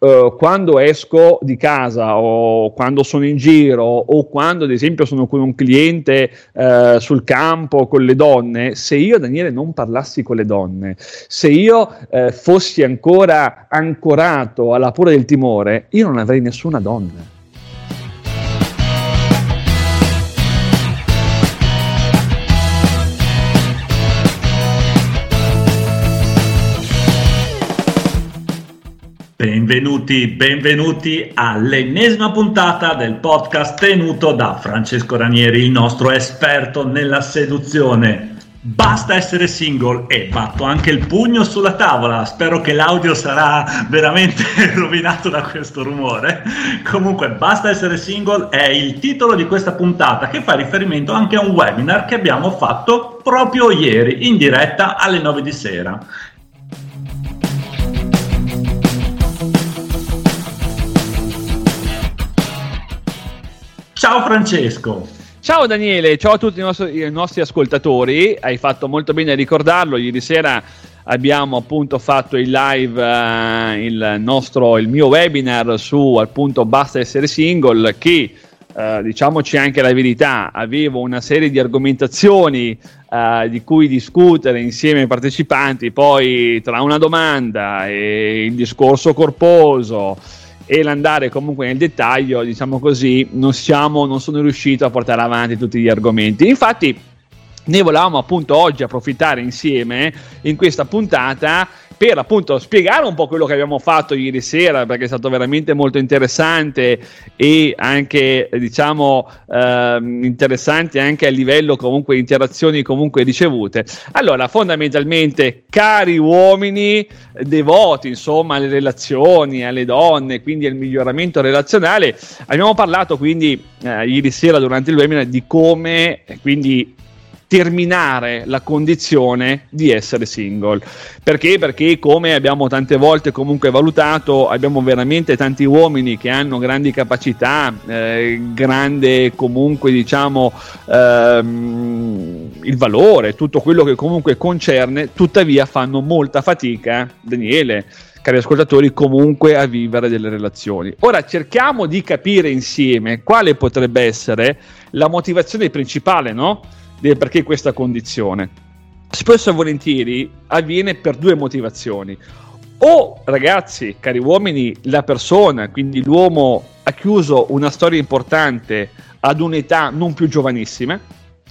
Uh, quando esco di casa o quando sono in giro o quando ad esempio sono con un cliente uh, sul campo con le donne, se io Daniele non parlassi con le donne, se io uh, fossi ancora ancorato alla paura del timore, io non avrei nessuna donna. Benvenuti, benvenuti all'ennesima puntata del podcast tenuto da Francesco Ranieri, il nostro esperto nella seduzione. Basta essere single e batto anche il pugno sulla tavola. Spero che l'audio sarà veramente rovinato da questo rumore. Comunque, basta essere single è il titolo di questa puntata che fa riferimento anche a un webinar che abbiamo fatto proprio ieri in diretta alle 9 di sera. Ciao Francesco. Ciao Daniele, ciao a tutti i nostri, i nostri, ascoltatori. Hai fatto molto bene a ricordarlo. Ieri sera abbiamo appunto fatto il live, uh, il, nostro, il mio webinar su appunto Basta essere single che Uh, diciamoci anche la verità, avevo una serie di argomentazioni uh, di cui discutere insieme ai partecipanti, poi tra una domanda e il discorso corposo e l'andare comunque nel dettaglio, diciamo così, non, siamo, non sono riuscito a portare avanti tutti gli argomenti. Infatti, ne volevamo appunto oggi approfittare insieme in questa puntata per appunto spiegare un po' quello che abbiamo fatto ieri sera perché è stato veramente molto interessante e anche diciamo eh, interessante anche a livello comunque interazioni comunque ricevute. Allora fondamentalmente cari uomini devoti insomma alle relazioni alle donne quindi al miglioramento relazionale abbiamo parlato quindi eh, ieri sera durante il webinar di come quindi terminare la condizione di essere single. Perché? Perché come abbiamo tante volte comunque valutato, abbiamo veramente tanti uomini che hanno grandi capacità, eh, grande comunque diciamo ehm, il valore, tutto quello che comunque concerne, tuttavia fanno molta fatica, Daniele, cari ascoltatori, comunque a vivere delle relazioni. Ora cerchiamo di capire insieme quale potrebbe essere la motivazione principale, no? Perché questa condizione. Spesso e volentieri avviene per due motivazioni. O ragazzi, cari uomini, la persona, quindi l'uomo ha chiuso una storia importante ad un'età non più giovanissima,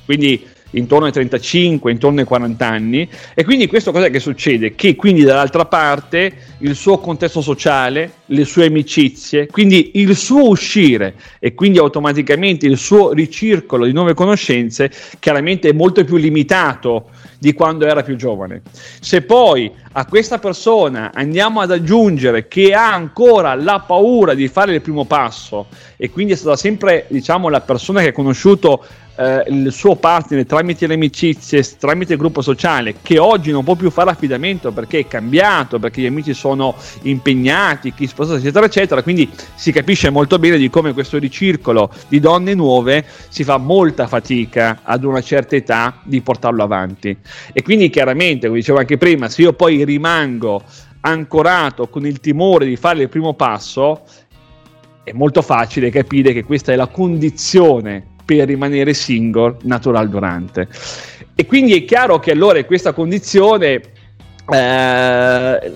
quindi intorno ai 35, intorno ai 40 anni e quindi questo cos'è che succede? Che quindi dall'altra parte il suo contesto sociale, le sue amicizie, quindi il suo uscire e quindi automaticamente il suo ricircolo di nuove conoscenze chiaramente è molto più limitato di quando era più giovane. Se poi a questa persona andiamo ad aggiungere che ha ancora la paura di fare il primo passo e quindi è stata sempre diciamo la persona che ha conosciuto eh, il suo partner tramite le amicizie, tramite il gruppo sociale, che oggi non può più fare affidamento perché è cambiato, perché gli amici sono impegnati, chi sposato, eccetera, eccetera. Quindi si capisce molto bene di come questo ricircolo di donne nuove si fa molta fatica ad una certa età di portarlo avanti. E quindi chiaramente, come dicevo anche prima, se io poi rimango ancorato con il timore di fare il primo passo, è molto facile capire che questa è la condizione per rimanere single natural durante. E quindi è chiaro che allora questa condizione eh,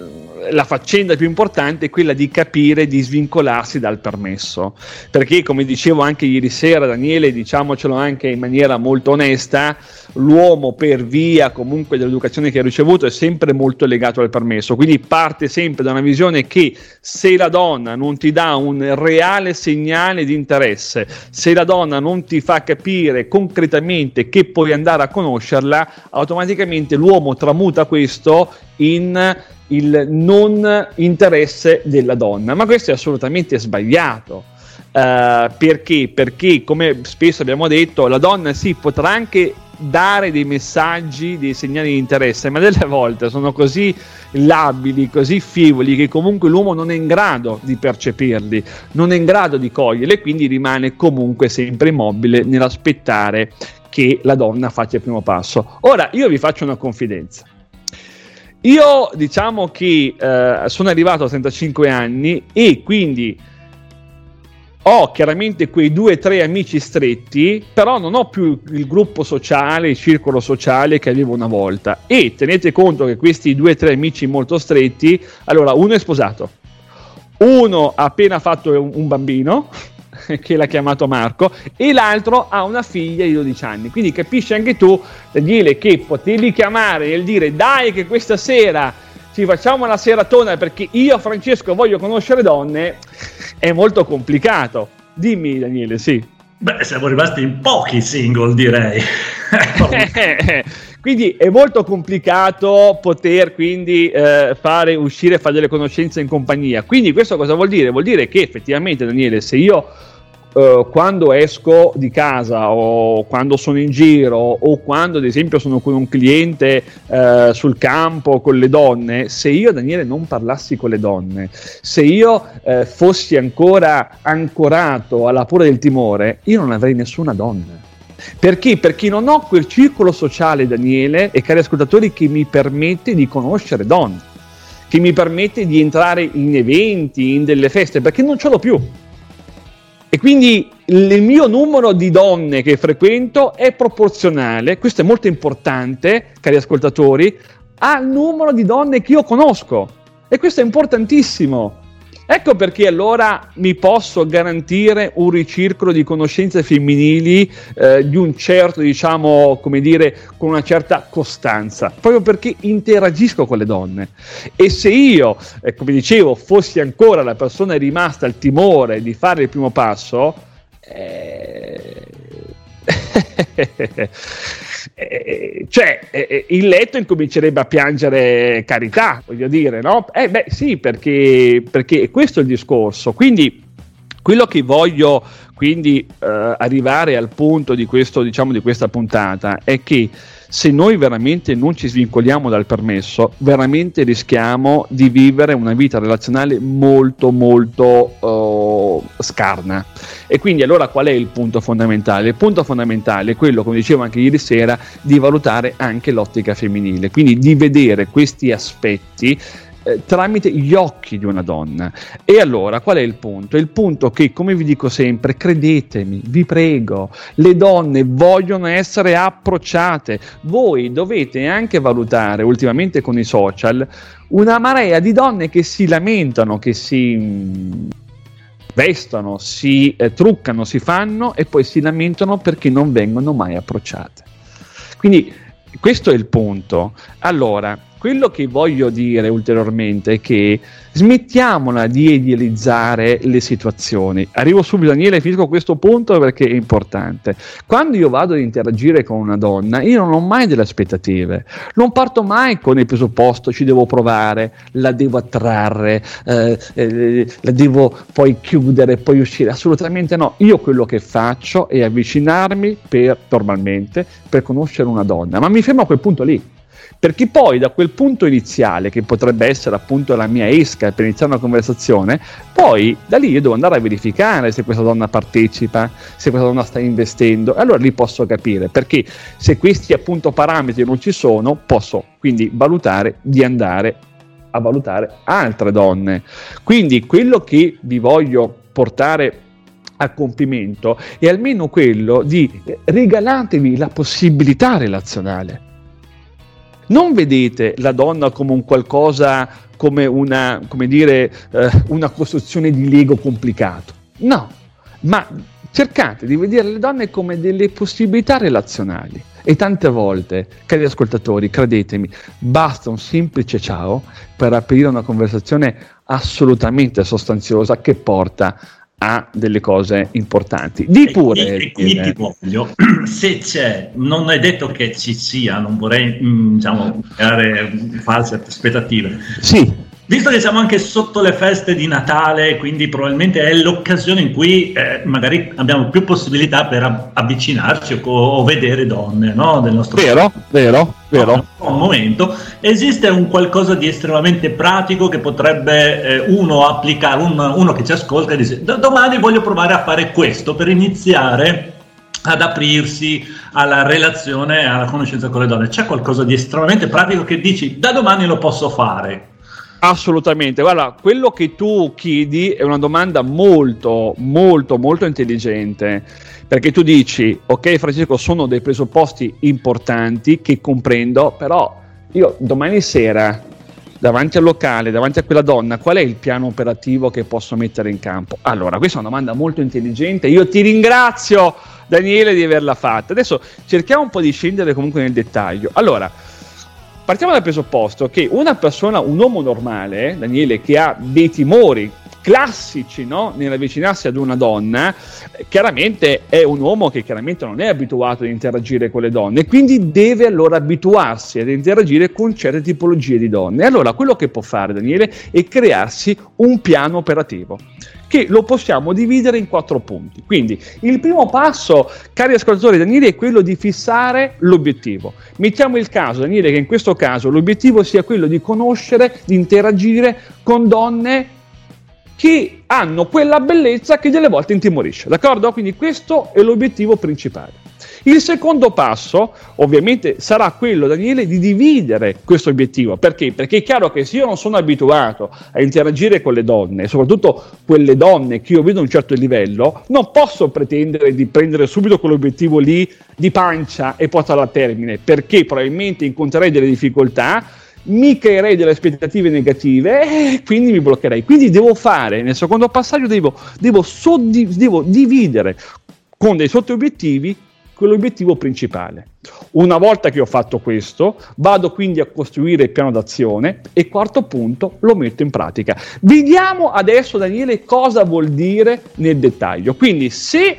la faccenda più importante è quella di capire di svincolarsi dal permesso. Perché come dicevo anche ieri sera Daniele diciamocelo anche in maniera molto onesta l'uomo per via comunque dell'educazione che ha ricevuto è sempre molto legato al permesso. Quindi parte sempre da una visione che se la donna non ti dà un reale segnale di interesse se la donna non ti fa capire concretamente che puoi andare a conoscerla automaticamente l'uomo tramuta questo in il non interesse della donna, ma questo è assolutamente sbagliato. Uh, perché? Perché, come spesso abbiamo detto, la donna sì potrà anche dare dei messaggi, dei segnali di interesse, ma delle volte sono così labili, così fivoli, che comunque l'uomo non è in grado di percepirli, non è in grado di coglierli e quindi rimane comunque sempre immobile nell'aspettare che la donna faccia il primo passo. Ora, io vi faccio una confidenza io diciamo che eh, sono arrivato a 35 anni e quindi ho chiaramente quei due o tre amici stretti, però non ho più il gruppo sociale, il circolo sociale che avevo una volta. E tenete conto che questi due o tre amici molto stretti, allora uno è sposato, uno ha appena fatto un, bambino, che l'ha chiamato Marco, e l'altro ha una figlia di 12 anni. Quindi capisci anche tu, Daniele, che potevi chiamare e dire dai che questa sera ci facciamo una seratona perché io, Francesco, voglio conoscere donne, è molto complicato. Dimmi, Daniele, sì. Beh, siamo rimasti in pochi single, direi. quindi è molto complicato poter quindi eh, fare uscire e fare delle conoscenze in compagnia. Quindi questo cosa vuol dire? Vuol dire che effettivamente, Daniele, se io Uh, quando esco di casa o quando sono in giro o quando ad esempio sono con un cliente uh, sul campo con le donne, se io Daniele non parlassi con le donne, se io uh, fossi ancora ancorato alla paura del timore, io non avrei nessuna donna. Perché? Perché non ho quel circolo sociale, Daniele e cari ascoltatori, che mi permette di conoscere donne, che mi permette di entrare in eventi, in delle feste, perché non ce l'ho più. E quindi il mio numero di donne che frequento è proporzionale, questo è molto importante, cari ascoltatori, al numero di donne che io conosco. E questo è importantissimo. Ecco perché allora mi posso garantire un ricircolo di conoscenze femminili eh, di un certo, diciamo, come dire, con una certa costanza, proprio perché interagisco con le donne. E se io, eh, come dicevo, fossi ancora la persona rimasta al timore di fare il primo passo, eh... eh, cioè eh, il letto incomincerebbe a piangere carità, voglio dire, no? Eh beh sì, perché, perché questo è il discorso. Quindi quello che voglio quindi eh, arrivare al punto di, questo, diciamo, di questa puntata è che se noi veramente non ci svincoliamo dal permesso, veramente rischiamo di vivere una vita relazionale molto molto uh, scarna. E quindi allora qual è il punto fondamentale? Il punto fondamentale è quello, come dicevo anche ieri sera, di valutare anche l'ottica femminile, quindi di vedere questi aspetti eh, tramite gli occhi di una donna. E allora qual è il punto? Il punto che, come vi dico sempre, credetemi, vi prego, le donne vogliono essere approcciate. Voi dovete anche valutare, ultimamente con i social, una marea di donne che si lamentano, che si mm, vestono, si eh, truccano, si fanno e poi si lamentano perché non vengono mai approcciate. Quindi questo è il punto. Allora, quello che voglio dire ulteriormente è che smettiamola di idealizzare le situazioni. Arrivo subito, Daniele, finisco questo punto perché è importante. Quando io vado ad interagire con una donna, io non ho mai delle aspettative, non parto mai con il presupposto ci devo provare, la devo attrarre, eh, eh, la devo poi chiudere, poi uscire. Assolutamente no. Io quello che faccio è avvicinarmi per, normalmente per conoscere una donna, ma mi fermo a quel punto lì perché poi da quel punto iniziale, che potrebbe essere appunto la mia esca per iniziare una conversazione, poi da lì io devo andare a verificare se questa donna partecipa, se questa donna sta investendo, e allora lì posso capire, perché se questi appunto parametri non ci sono, posso quindi valutare di andare a valutare altre donne. Quindi quello che vi voglio portare a compimento è almeno quello di regalatevi la possibilità relazionale non vedete la donna come un qualcosa, come una, come dire, eh, una costruzione di Lego complicato. No, ma cercate di vedere le donne come delle possibilità relazionali. E tante volte, cari ascoltatori, credetemi, basta un semplice ciao per aprire una conversazione assolutamente sostanziosa che porta a delle cose importanti. Di pure. E, qui ti voglio, se c'è, non è detto che ci sia, non vorrei mm, diciamo, creare false aspettative. Sì. Visto che siamo anche sotto le feste di Natale, quindi probabilmente è l'occasione in cui eh, magari abbiamo più possibilità per avvicinarci o, o vedere donne no? del nostro Vero, paese. vero, vero. un momento. Esiste un qualcosa di estremamente pratico che potrebbe eh, uno applicare, un, uno che ci ascolta e dice domani voglio provare a fare questo per iniziare ad aprirsi alla relazione, alla conoscenza con le donne. C'è qualcosa di estremamente pratico che dici da domani lo posso fare? Assolutamente, guarda, quello che tu chiedi è una domanda molto, molto, molto intelligente, perché tu dici, ok Francesco, sono dei presupposti importanti che comprendo, però io domani sera, davanti al locale, davanti a quella donna, qual è il piano operativo che posso mettere in campo? Allora, questa è una domanda molto intelligente, io ti ringrazio Daniele di averla fatta. Adesso cerchiamo un po' di scendere comunque nel dettaglio. Allora, partiamo dal presupposto che una persona, un uomo normale, Daniele, che ha dei timori classici no? nell'avvicinarsi ad una donna, chiaramente è un uomo che chiaramente non è abituato ad interagire con le donne, quindi deve allora abituarsi ad interagire con certe tipologie di donne. Allora quello che può fare Daniele è crearsi un piano operativo che lo possiamo dividere in quattro punti. Quindi il primo passo, cari ascoltatori, Daniele, è quello di fissare l'obiettivo. Mettiamo il caso, Daniele, che in questo caso l'obiettivo sia quello di conoscere, di interagire con donne che hanno quella bellezza che delle volte intimorisce, d'accordo? Quindi questo è l'obiettivo principale. Il secondo passo, ovviamente, sarà quello, Daniele, di dividere questo obiettivo. Perché? Perché è chiaro che se io non sono abituato a interagire con le donne, soprattutto quelle donne che io vedo a un certo livello, non posso pretendere di prendere subito quell'obiettivo lì di pancia e portarlo a termine, perché probabilmente incontrerei delle difficoltà, mi creerei delle aspettative negative e quindi mi bloccherei. Quindi devo fare, nel secondo passaggio, devo, devo, soddi- devo dividere con dei sottobiettivi quell'obiettivo principale. Una volta che ho fatto questo, vado quindi a costruire il piano d'azione e quarto punto, lo metto in pratica. Vediamo adesso, Daniele, cosa vuol dire nel dettaglio. Quindi, se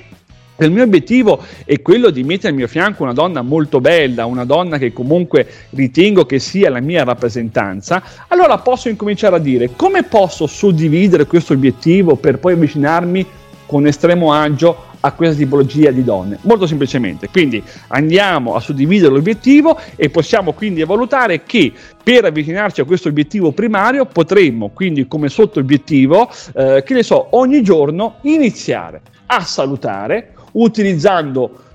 il mio obiettivo è quello di mettere al mio fianco una donna molto bella, una donna che comunque ritengo che sia la mia rappresentanza, allora posso incominciare a dire come posso suddividere questo obiettivo per poi avvicinarmi con estremo agio a questa tipologia di donne? Molto semplicemente, quindi andiamo a suddividere l'obiettivo e possiamo quindi valutare che per avvicinarci a questo obiettivo primario potremmo quindi come sotto obiettivo, eh, che ne so, ogni giorno iniziare a salutare utilizzando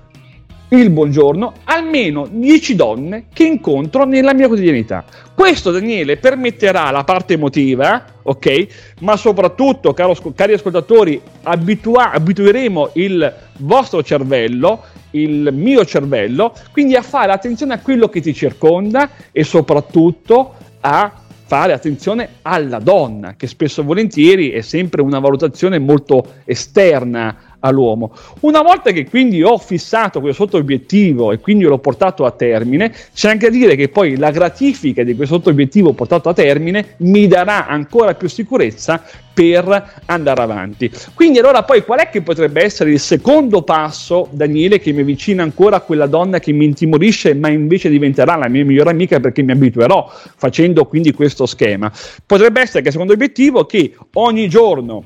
il buongiorno almeno 10 donne che incontro nella mia quotidianità. Questo, Daniele, permetterà la parte emotiva, ok? Ma soprattutto, caro, cari ascoltatori, abitua- abitueremo il vostro cervello, il mio cervello, quindi a fare attenzione a quello che ti circonda e soprattutto a fare attenzione alla donna, che spesso e volentieri è sempre una valutazione molto esterna all'uomo. Una volta che quindi ho fissato questo obiettivo e quindi l'ho portato a termine, c'è anche a dire che poi la gratifica di questo obiettivo portato a termine mi darà ancora più sicurezza per andare avanti. Quindi allora poi qual è che potrebbe essere il secondo passo, Daniele, che mi avvicina ancora a quella donna che mi intimorisce, ma invece diventerà la mia migliore amica perché mi abituerò facendo quindi questo schema? Potrebbe essere che il secondo obiettivo è che ogni giorno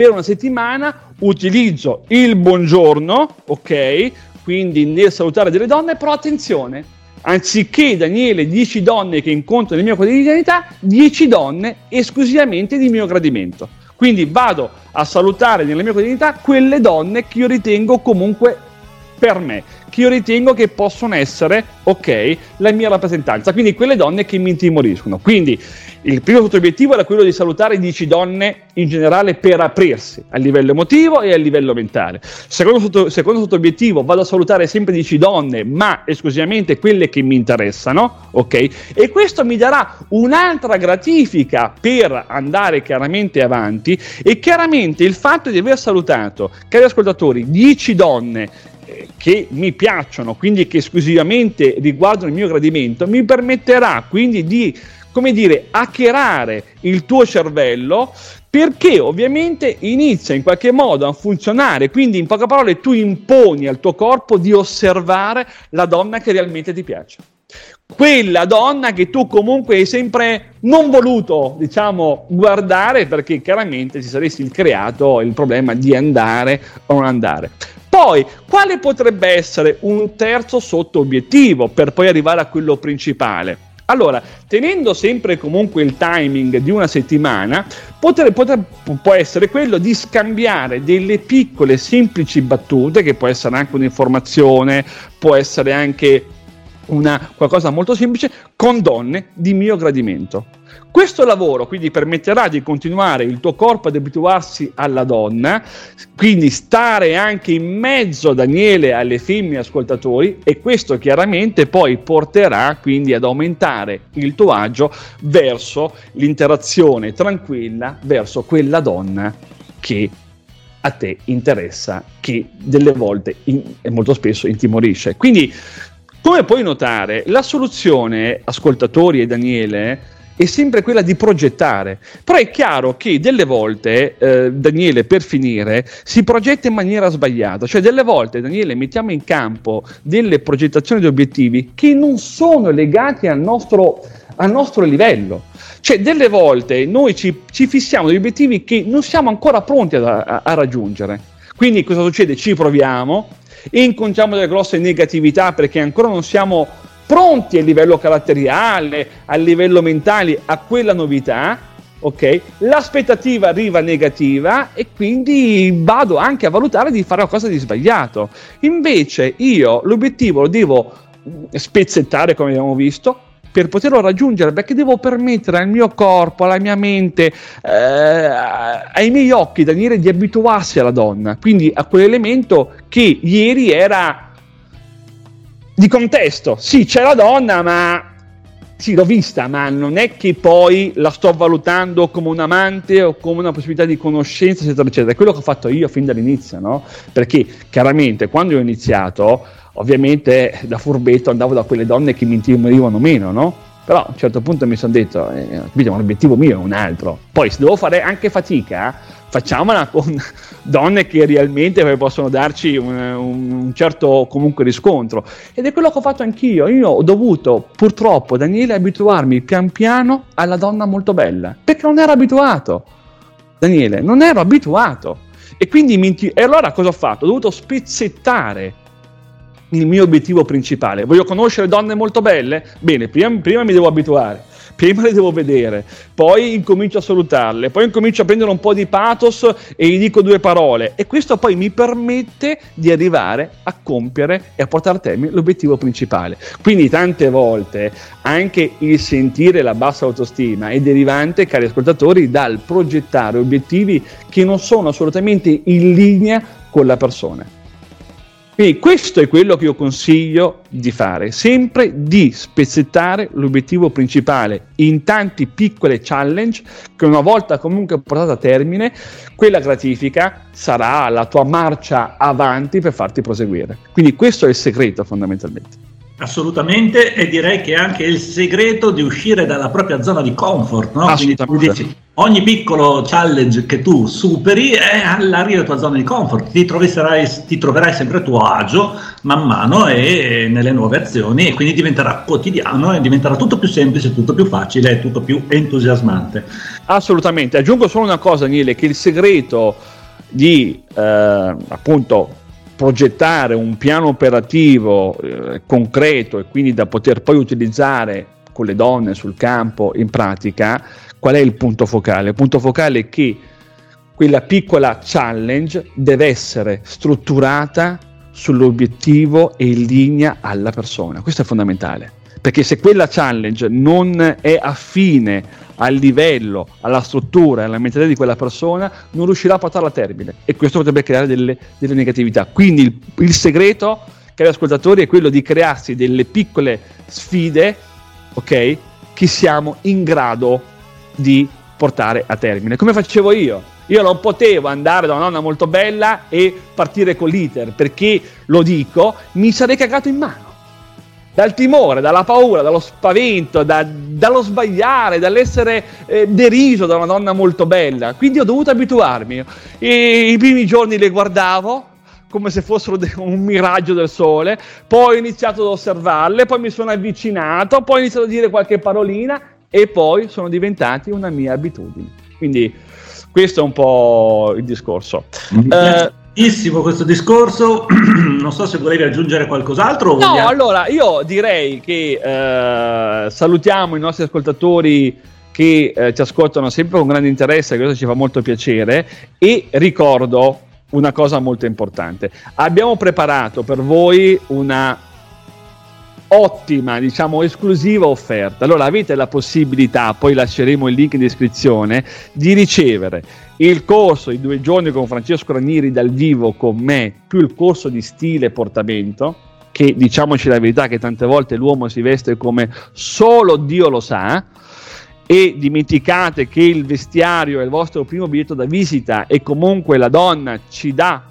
per una settimana utilizzo il buongiorno, ok? Quindi nel salutare delle donne, però attenzione, anziché Daniele 10 donne che incontro nella mia quotidianità, 10 donne esclusivamente di mio gradimento. Quindi vado a salutare nella mia quotidianità quelle donne che io ritengo comunque per me, che io ritengo che possono essere, ok, la mia rappresentanza, quindi quelle donne che mi intimoriscono. Quindi il primo obiettivo era quello di salutare 10 donne in generale per aprirsi a livello emotivo e a livello mentale. Secondo, sotto, secondo sottobiettivo vado a salutare sempre 10 donne, ma esclusivamente quelle che mi interessano, ok? E questo mi darà un'altra gratifica per andare chiaramente avanti e chiaramente il fatto di aver salutato, cari ascoltatori, 10 donne che mi piacciono, quindi che esclusivamente riguardano il mio gradimento, mi permetterà quindi di come dire, hackerare il tuo cervello perché ovviamente inizia in qualche modo a funzionare, quindi in poche parole tu imponi al tuo corpo di osservare la donna che realmente ti piace. Quella donna che tu comunque hai sempre non voluto, diciamo, guardare perché chiaramente ci saresti creato il problema di andare o non andare. Poi, quale potrebbe essere un terzo sotto obiettivo per poi arrivare a quello principale? Allora, tenendo sempre comunque il timing di una settimana, potre, potre, può essere quello di scambiare delle piccole semplici battute, che può essere anche un'informazione, può essere anche una, qualcosa molto semplice, con donne di mio gradimento. Questo lavoro quindi permetterà di continuare il tuo corpo ad abituarsi alla donna, quindi stare anche in mezzo, Daniele, alle femmine ascoltatori e questo chiaramente poi porterà quindi ad aumentare il tuo agio verso l'interazione tranquilla verso quella donna che a te interessa, che delle volte in, e molto spesso intimorisce. Quindi, come puoi notare, la soluzione, ascoltatori e Daniele, è sempre quella di progettare. Però è chiaro che delle volte, eh, Daniele, per finire, si progetta in maniera sbagliata. Cioè, delle volte, Daniele, mettiamo in campo delle progettazioni di obiettivi che non sono legati al nostro, al nostro livello. Cioè, delle volte noi ci, ci, fissiamo degli obiettivi che non siamo ancora pronti a, a, a raggiungere. Quindi cosa succede? Ci proviamo, incontriamo delle grosse negatività perché ancora non siamo pronti a livello caratteriale, a livello mentale a quella novità, ok? L'aspettativa arriva negativa e quindi vado anche a valutare di fare qualcosa di sbagliato. Invece io l'obiettivo lo devo spezzettare come abbiamo visto, per poterlo raggiungere perché devo permettere al mio corpo, alla mia mente, eh, ai miei occhi, Daniele, di abituarsi alla donna, quindi a quell'elemento che ieri era di contesto. Sì, c'è la donna, ma sì, l'ho vista, ma non è che poi la sto valutando come un amante o come una possibilità di conoscenza, eccetera, eccetera. È quello che ho fatto io fin dall'inizio, no? Perché chiaramente quando ho iniziato, ovviamente da furbetto andavo da quelle donne che mi intimorivano meno, no? Però a un certo punto mi sono detto, eh, l'obiettivo mio è un altro. Poi se devo fare anche fatica, facciamola con donne che realmente possono darci un, un, certo comunque riscontro. Ed è quello che ho fatto anch'io. Io ho dovuto purtroppo Daniele abituarmi pian piano alla donna molto bella perché non ero abituato. Daniele non ero abituato. E quindi mi, e allora cosa ho fatto? ho dovuto spezzettare il mio obiettivo principale. Voglio conoscere donne molto belle? bene prima, prima mi devo abituare prima le devo vedere, poi incomincio a salutarle, poi incomincio a prendere un po' di pathos e gli dico due parole e questo poi mi permette di arrivare a compiere e a portare a termine l'obiettivo principale. Quindi tante volte anche il sentire la bassa autostima è derivante, cari ascoltatori, dal progettare obiettivi che non sono assolutamente in linea con la persona. Quindi questo è quello che io consiglio di fare, sempre di spezzettare l'obiettivo principale in tanti piccole challenge che una volta comunque portata a termine, quella gratifica sarà la tua marcia avanti per farti proseguire. Quindi questo è il segreto fondamentalmente. Assolutamente, e direi che è anche il segreto di uscire dalla propria zona di comfort. No? Quindi tu dici, ogni piccolo challenge che tu superi è all'arrivo della tua zona di comfort, ti, ti troverai sempre a tuo agio man mano e nelle nuove azioni e quindi diventerà quotidiano e diventerà tutto più semplice, tutto più facile e tutto più entusiasmante. Assolutamente, aggiungo solo una cosa Nile, che il segreto di eh, appunto progettare un piano operativo eh, concreto e quindi da poter poi utilizzare con le donne sul campo in pratica, qual è il punto focale? Il punto focale è che quella piccola challenge deve essere strutturata sull'obiettivo e in linea alla persona. Questo è fondamentale perché se quella challenge non è affine al livello, alla struttura, alla mentalità di quella persona, non riuscirà a portarla a termine e questo potrebbe creare delle, delle negatività. Quindi il, il segreto, cari ascoltatori, è quello di crearsi delle piccole sfide, ok, che siamo in grado di portare a termine. Come facevo io? Io non potevo andare da una nonna molto bella e partire con l'iter, perché, lo dico, mi sarei cagato in mano dal timore, dalla paura, dallo spavento, da, dallo sbagliare, dall'essere eh, deriso da una donna molto bella. Quindi ho dovuto abituarmi. E I primi giorni le guardavo come se fossero un miraggio del sole, poi ho iniziato ad osservarle, poi mi sono avvicinato, poi ho iniziato a dire qualche parolina e poi sono diventati una mia abitudine. Quindi questo è un po' il discorso. Piace, Bellissimo questo discorso, non so se volevi aggiungere qualcos'altro. No, vogliamo... allora io direi che eh, salutiamo i nostri ascoltatori che eh, ci ascoltano sempre con grande interesse, questo ci fa molto piacere e ricordo una cosa molto importante. Abbiamo preparato per voi una ottima, diciamo, esclusiva offerta. Allora avete la possibilità, poi lasceremo il link in descrizione, di ricevere il corso di due giorni con Francesco Ranieri dal vivo con me, più il corso di stile e portamento, che diciamoci la verità che tante volte l'uomo si veste come solo Dio lo sa, e dimenticate che il vestiario è il vostro primo biglietto da visita e comunque la donna ci dà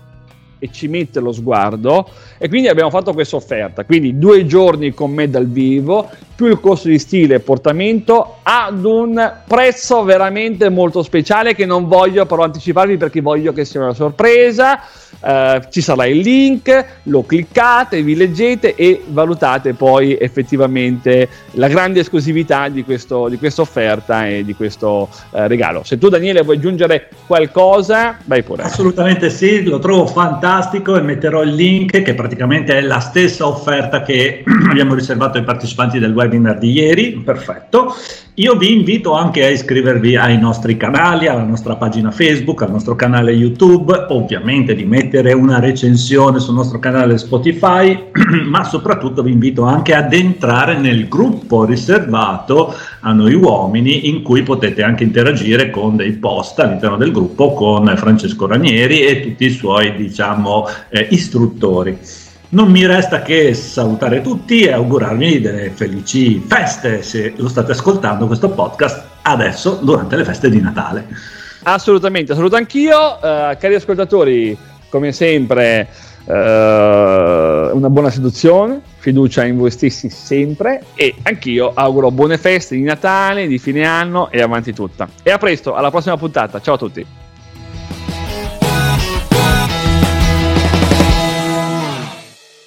e ci mette lo sguardo. E quindi abbiamo fatto questa offerta. Quindi due giorni con me dal vivo più il corso di stile e portamento ad un prezzo veramente molto speciale che non voglio però anticiparvi perché voglio che sia una sorpresa eh, ci sarà il link lo cliccate vi leggete e valutate poi effettivamente la grande esclusività di, questo, di questa offerta e di questo eh, regalo. Se tu Daniele vuoi aggiungere qualcosa vai pure. Assolutamente sì lo trovo fantastico e metterò il link che praticamente è la stessa offerta che abbiamo riservato ai partecipanti del webinar di ieri, perfetto. Io vi invito anche a iscrivervi ai nostri canali, alla nostra pagina Facebook, al nostro canale YouTube, ovviamente di mettere una recensione sul nostro canale Spotify, ma soprattutto vi invito anche ad entrare nel gruppo riservato a noi uomini in cui potete anche interagire con dei post all'interno del gruppo con Francesco Ranieri e tutti i suoi, diciamo, eh, istruttori. Non mi resta che salutare tutti e augurarvi delle felici feste se lo state ascoltando questo podcast adesso durante le feste di Natale. Assolutamente, saluto anch'io, uh, cari ascoltatori, come sempre uh, una buona seduzione, fiducia in voi stessi sempre e anch'io auguro buone feste di Natale, di fine anno e avanti tutta. E a presto, alla prossima puntata, ciao a tutti.